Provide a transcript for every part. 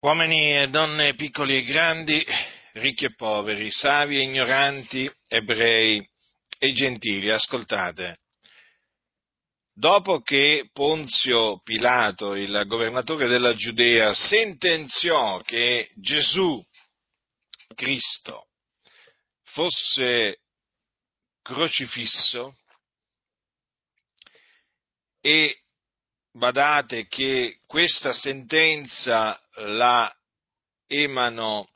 Uomini e donne piccoli e grandi, ricchi e poveri, savi e ignoranti, ebrei e gentili, ascoltate. Dopo che Ponzio Pilato, il governatore della Giudea, sentenziò che Gesù Cristo fosse crocifisso e badate che questa sentenza la emanò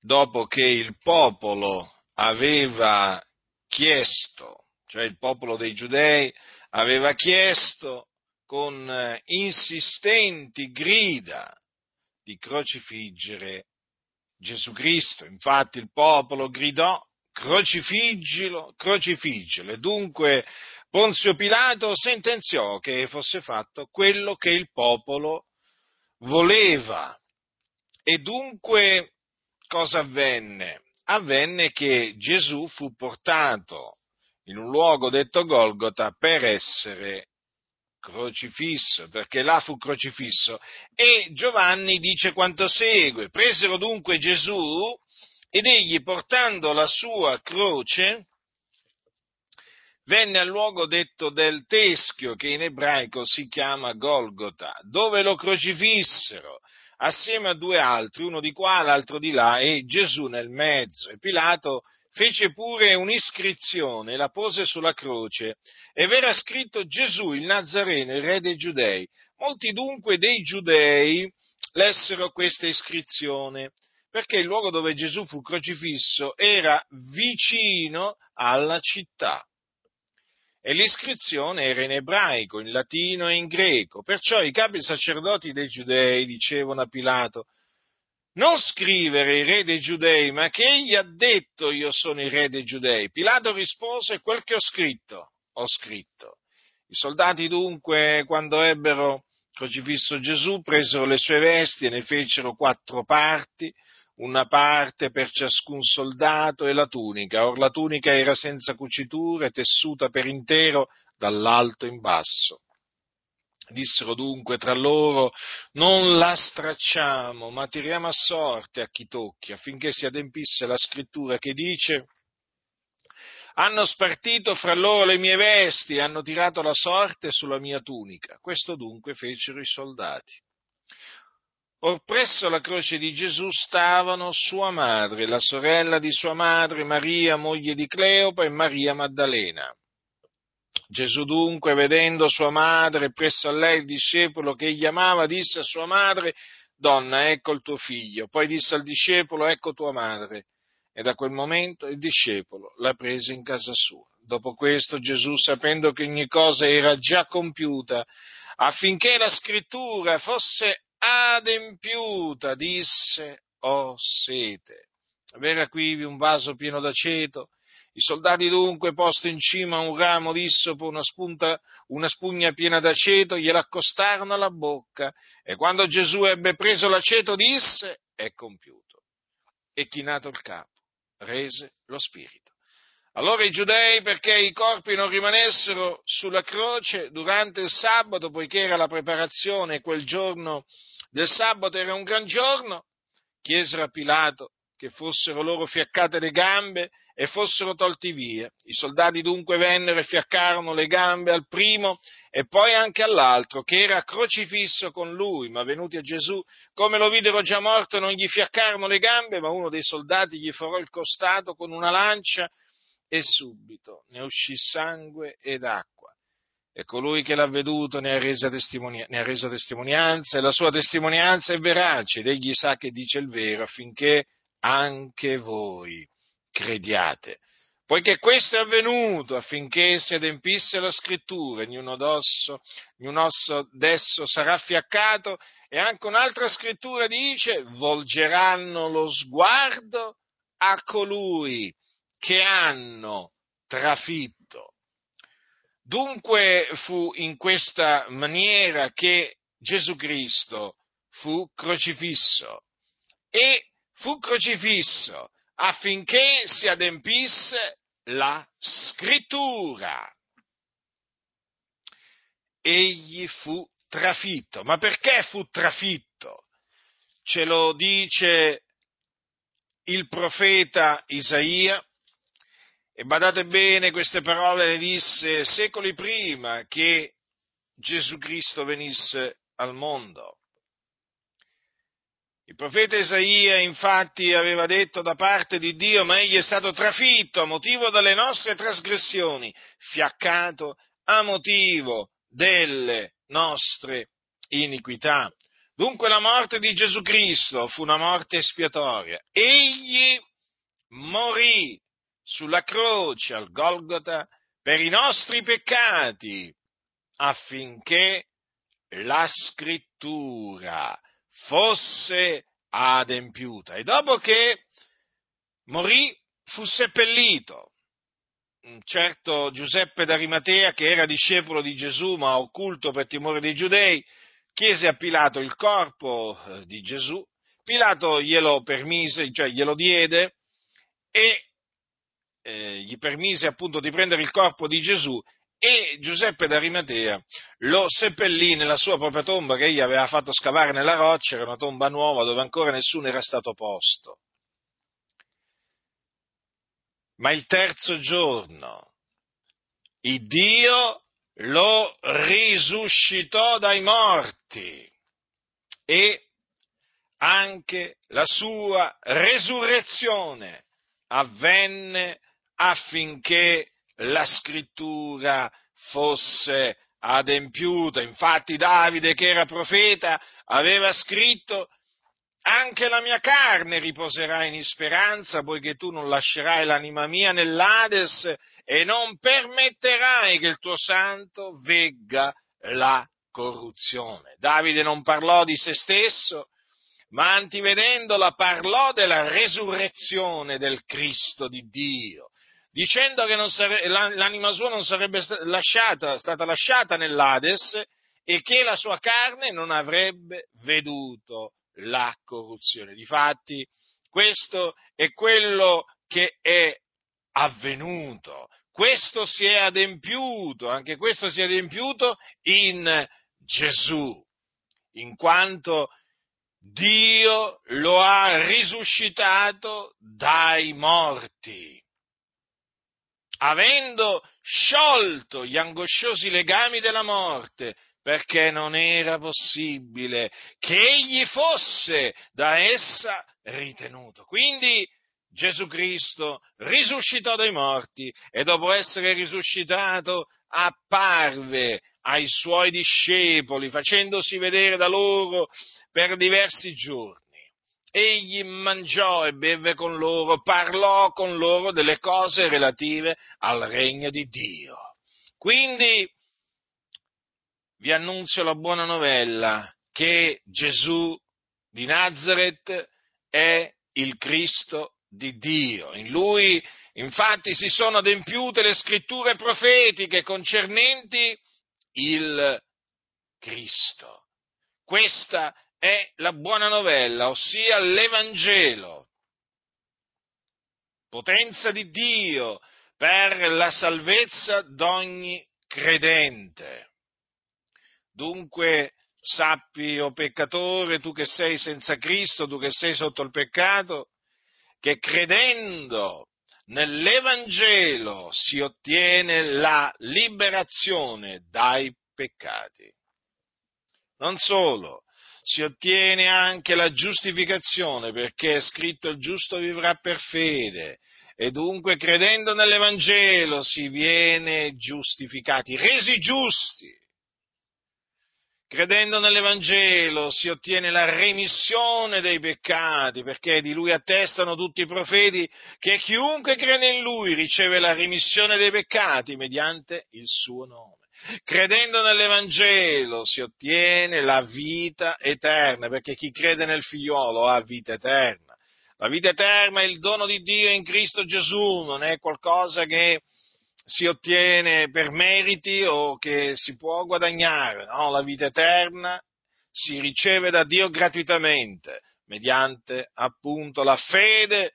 dopo che il popolo aveva chiesto, cioè il popolo dei giudei aveva chiesto con insistenti grida di crocifiggere Gesù Cristo. Infatti il popolo gridò crocifiggilo, crocifiggilo. E dunque Ponzio Pilato sentenziò che fosse fatto quello che il popolo voleva. E dunque cosa avvenne? Avvenne che Gesù fu portato in un luogo detto Golgota per essere crocifisso, perché là fu crocifisso. E Giovanni dice quanto segue. Presero dunque Gesù ed egli portando la sua croce venne al luogo detto del teschio, che in ebraico si chiama Golgota, dove lo crocifissero assieme a due altri, uno di qua, l'altro di là, e Gesù nel mezzo. E Pilato fece pure un'iscrizione, la pose sulla croce, e v'era scritto Gesù il Nazareno, il re dei giudei. Molti dunque dei giudei lessero questa iscrizione, perché il luogo dove Gesù fu crocifisso era vicino alla città e l'iscrizione era in ebraico, in latino e in greco. Perciò i capi sacerdoti dei giudei dicevano a Pilato, non scrivere il re dei giudei, ma che egli ha detto io sono il re dei giudei. Pilato rispose, quel che ho scritto, ho scritto. I soldati dunque, quando ebbero crocifisso Gesù, presero le sue vesti e ne fecero quattro parti, una parte per ciascun soldato e la tunica. Or la tunica era senza cuciture, tessuta per intero dall'alto in basso. Dissero dunque tra loro, non la stracciamo, ma tiriamo a sorte a chi tocchi, affinché si adempisse la scrittura che dice, hanno spartito fra loro le mie vesti e hanno tirato la sorte sulla mia tunica. Questo dunque fecero i soldati. Or presso la croce di Gesù stavano sua madre, la sorella di sua madre, Maria, moglie di Cleopa, e Maria Maddalena. Gesù dunque, vedendo sua madre presso a lei il discepolo che egli amava, disse a sua madre, Donna, ecco il tuo figlio. Poi disse al discepolo, ecco tua madre. E da quel momento il discepolo la prese in casa sua. Dopo questo Gesù, sapendo che ogni cosa era già compiuta, affinché la scrittura fosse adempiuta, disse, ho sete. Avere qui un vaso pieno d'aceto. I soldati dunque, posto in cima a un ramo d'issopo, una, spunta, una spugna piena d'aceto, gliel'accostarono alla bocca e quando Gesù ebbe preso l'aceto disse, è compiuto. E chinato il capo, rese lo spirito. Allora i giudei, perché i corpi non rimanessero sulla croce durante il sabato, poiché era la preparazione quel giorno del sabato era un gran giorno, chiesero a Pilato che fossero loro fiaccate le gambe e fossero tolti via. I soldati dunque vennero e fiaccarono le gambe al primo e poi anche all'altro, che era crocifisso con lui, ma venuti a Gesù, come lo videro già morto, non gli fiaccarono le gambe, ma uno dei soldati gli forò il costato con una lancia e subito ne uscì sangue ed acqua e colui che l'ha veduto ne ha, testimonia- ne ha, reso testimonianza e la sua testimonianza è verace ed egli sa che dice il vero affinché anche voi crediate. Poiché questo è avvenuto affinché si adempisse la scrittura, ognuno d'osso, ognuno osso d'esso sarà fiaccato e anche un'altra scrittura dice volgeranno lo sguardo a colui che hanno trafitto Dunque fu in questa maniera che Gesù Cristo fu crocifisso e fu crocifisso affinché si adempisse la scrittura. Egli fu trafitto. Ma perché fu trafitto? Ce lo dice il profeta Isaia. E badate bene, queste parole le disse secoli prima che Gesù Cristo venisse al mondo. Il profeta Isaia infatti aveva detto da parte di Dio, ma egli è stato trafitto a motivo delle nostre trasgressioni, fiaccato a motivo delle nostre iniquità. Dunque la morte di Gesù Cristo fu una morte espiatoria. Egli morì sulla croce al Golgota per i nostri peccati affinché la scrittura fosse adempiuta. E dopo che morì fu seppellito. Un certo Giuseppe d'Arimatea, che era discepolo di Gesù ma occulto per timore dei giudei, chiese a Pilato il corpo eh, di Gesù. Pilato glielo permise, cioè glielo diede e eh, gli permise appunto di prendere il corpo di Gesù e Giuseppe d'Arimatea lo seppellì nella sua propria tomba che egli aveva fatto scavare nella roccia, era una tomba nuova dove ancora nessuno era stato posto. Ma il terzo giorno il Dio lo risuscitò dai morti e anche la sua resurrezione avvenne affinché la scrittura fosse adempiuta. Infatti Davide, che era profeta, aveva scritto anche la mia carne riposerà in speranza, poiché tu non lascerai l'anima mia nell'Ades e non permetterai che il tuo santo vegga la corruzione. Davide non parlò di se stesso, ma antivedendola parlò della resurrezione del Cristo di Dio dicendo che sare- l'anima sua non sarebbe lasciata, stata lasciata nell'Ades e che la sua carne non avrebbe veduto la corruzione. Difatti, questo è quello che è avvenuto, questo si è adempiuto, anche questo si è adempiuto in Gesù, in quanto Dio lo ha risuscitato dai morti avendo sciolto gli angosciosi legami della morte, perché non era possibile che egli fosse da essa ritenuto. Quindi Gesù Cristo risuscitò dai morti e dopo essere risuscitato apparve ai suoi discepoli facendosi vedere da loro per diversi giorni egli mangiò e beve con loro, parlò con loro delle cose relative al regno di Dio. Quindi vi annunzio la buona novella che Gesù di Nazareth è il Cristo di Dio. In lui infatti si sono adempiute le scritture profetiche concernenti il Cristo. Questa è la buona novella, ossia l'Evangelo, potenza di Dio per la salvezza d'ogni credente. Dunque sappi, o oh peccatore, tu che sei senza Cristo, tu che sei sotto il peccato, che credendo nell'Evangelo si ottiene la liberazione dai peccati. Non solo, si ottiene anche la giustificazione, perché è scritto il giusto vivrà per fede, e dunque credendo nell'Evangelo si viene giustificati, resi giusti. Credendo nell'Evangelo si ottiene la remissione dei peccati, perché di lui attestano tutti i profeti che chiunque crede in lui riceve la remissione dei peccati mediante il suo nome. Credendo nell'Evangelo si ottiene la vita eterna, perché chi crede nel figliuolo ha vita eterna. La vita eterna è il dono di Dio in Cristo Gesù, non è qualcosa che si ottiene per meriti o che si può guadagnare, no, la vita eterna si riceve da Dio gratuitamente, mediante appunto la fede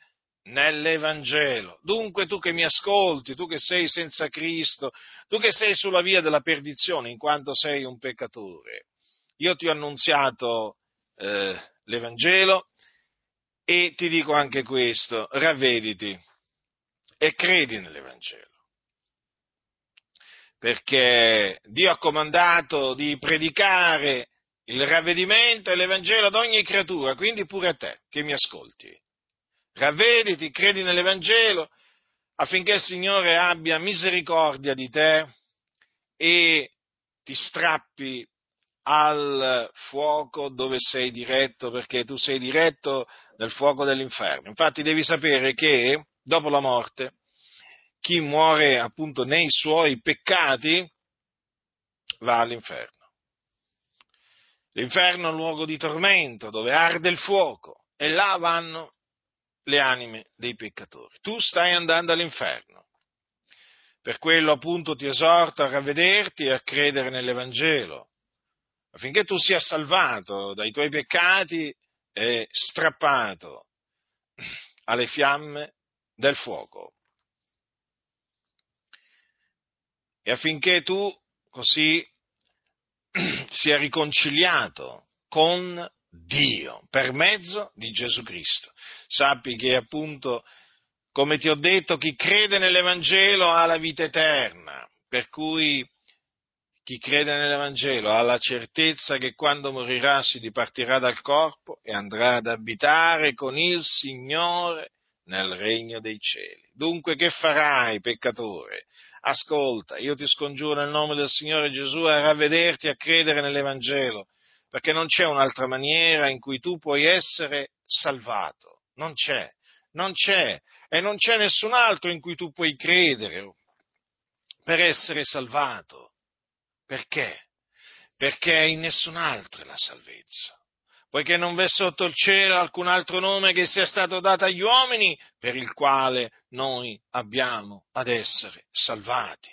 nell'Evangelo. Dunque tu che mi ascolti, tu che sei senza Cristo, tu che sei sulla via della perdizione in quanto sei un peccatore, io ti ho annunziato eh, l'Evangelo e ti dico anche questo, ravvediti e credi nell'Evangelo. Perché Dio ha comandato di predicare il ravvedimento e l'Evangelo ad ogni creatura, quindi pure a te che mi ascolti. Ravvediti, credi nell'Evangelo affinché il Signore abbia misericordia di te e ti strappi al fuoco dove sei diretto, perché tu sei diretto nel fuoco dell'inferno. Infatti devi sapere che dopo la morte chi muore appunto nei suoi peccati va all'inferno. L'inferno è un luogo di tormento dove arde il fuoco e là vanno le anime dei peccatori. Tu stai andando all'inferno. Per quello appunto ti esorto a ravvederti e a credere nell'Evangelo, affinché tu sia salvato dai tuoi peccati e strappato alle fiamme del fuoco. E affinché tu così sia riconciliato con Dio per mezzo di Gesù Cristo. Sappi che appunto, come ti ho detto, chi crede nell'Evangelo ha la vita eterna, per cui chi crede nell'Evangelo ha la certezza che quando morirà si dipartirà dal corpo e andrà ad abitare con il Signore nel regno dei cieli. Dunque che farai, peccatore? Ascolta, io ti scongiuro nel nome del Signore Gesù a ravvederti a credere nell'Evangelo perché non c'è un'altra maniera in cui tu puoi essere salvato, non c'è, non c'è, e non c'è nessun altro in cui tu puoi credere per essere salvato. Perché? Perché in nessun altro è la salvezza poiché non v'è sotto il cielo alcun altro nome che sia stato dato agli uomini per il quale noi abbiamo ad essere salvati.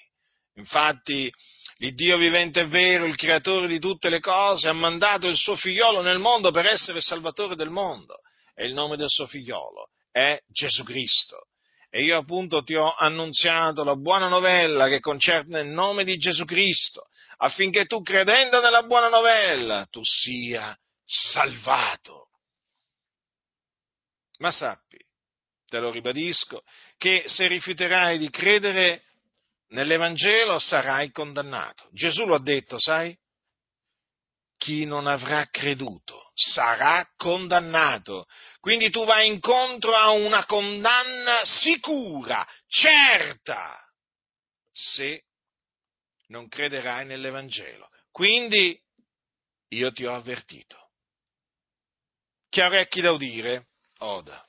Infatti, l'Iddio vivente e vero, il creatore di tutte le cose, ha mandato il suo figliolo nel mondo per essere salvatore del mondo. E il nome del suo figliolo è Gesù Cristo. E io appunto ti ho annunziato la buona novella che concerne il nome di Gesù Cristo, affinché tu credendo nella buona novella tu sia salvato. Ma sappi, te lo ribadisco, che se rifiuterai di credere nell'Evangelo sarai condannato. Gesù lo ha detto, sai? Chi non avrà creduto sarà condannato. Quindi tu vai incontro a una condanna sicura, certa, se non crederai nell'Evangelo. Quindi io ti ho avvertito. Chi ha orecchi da udire, oda.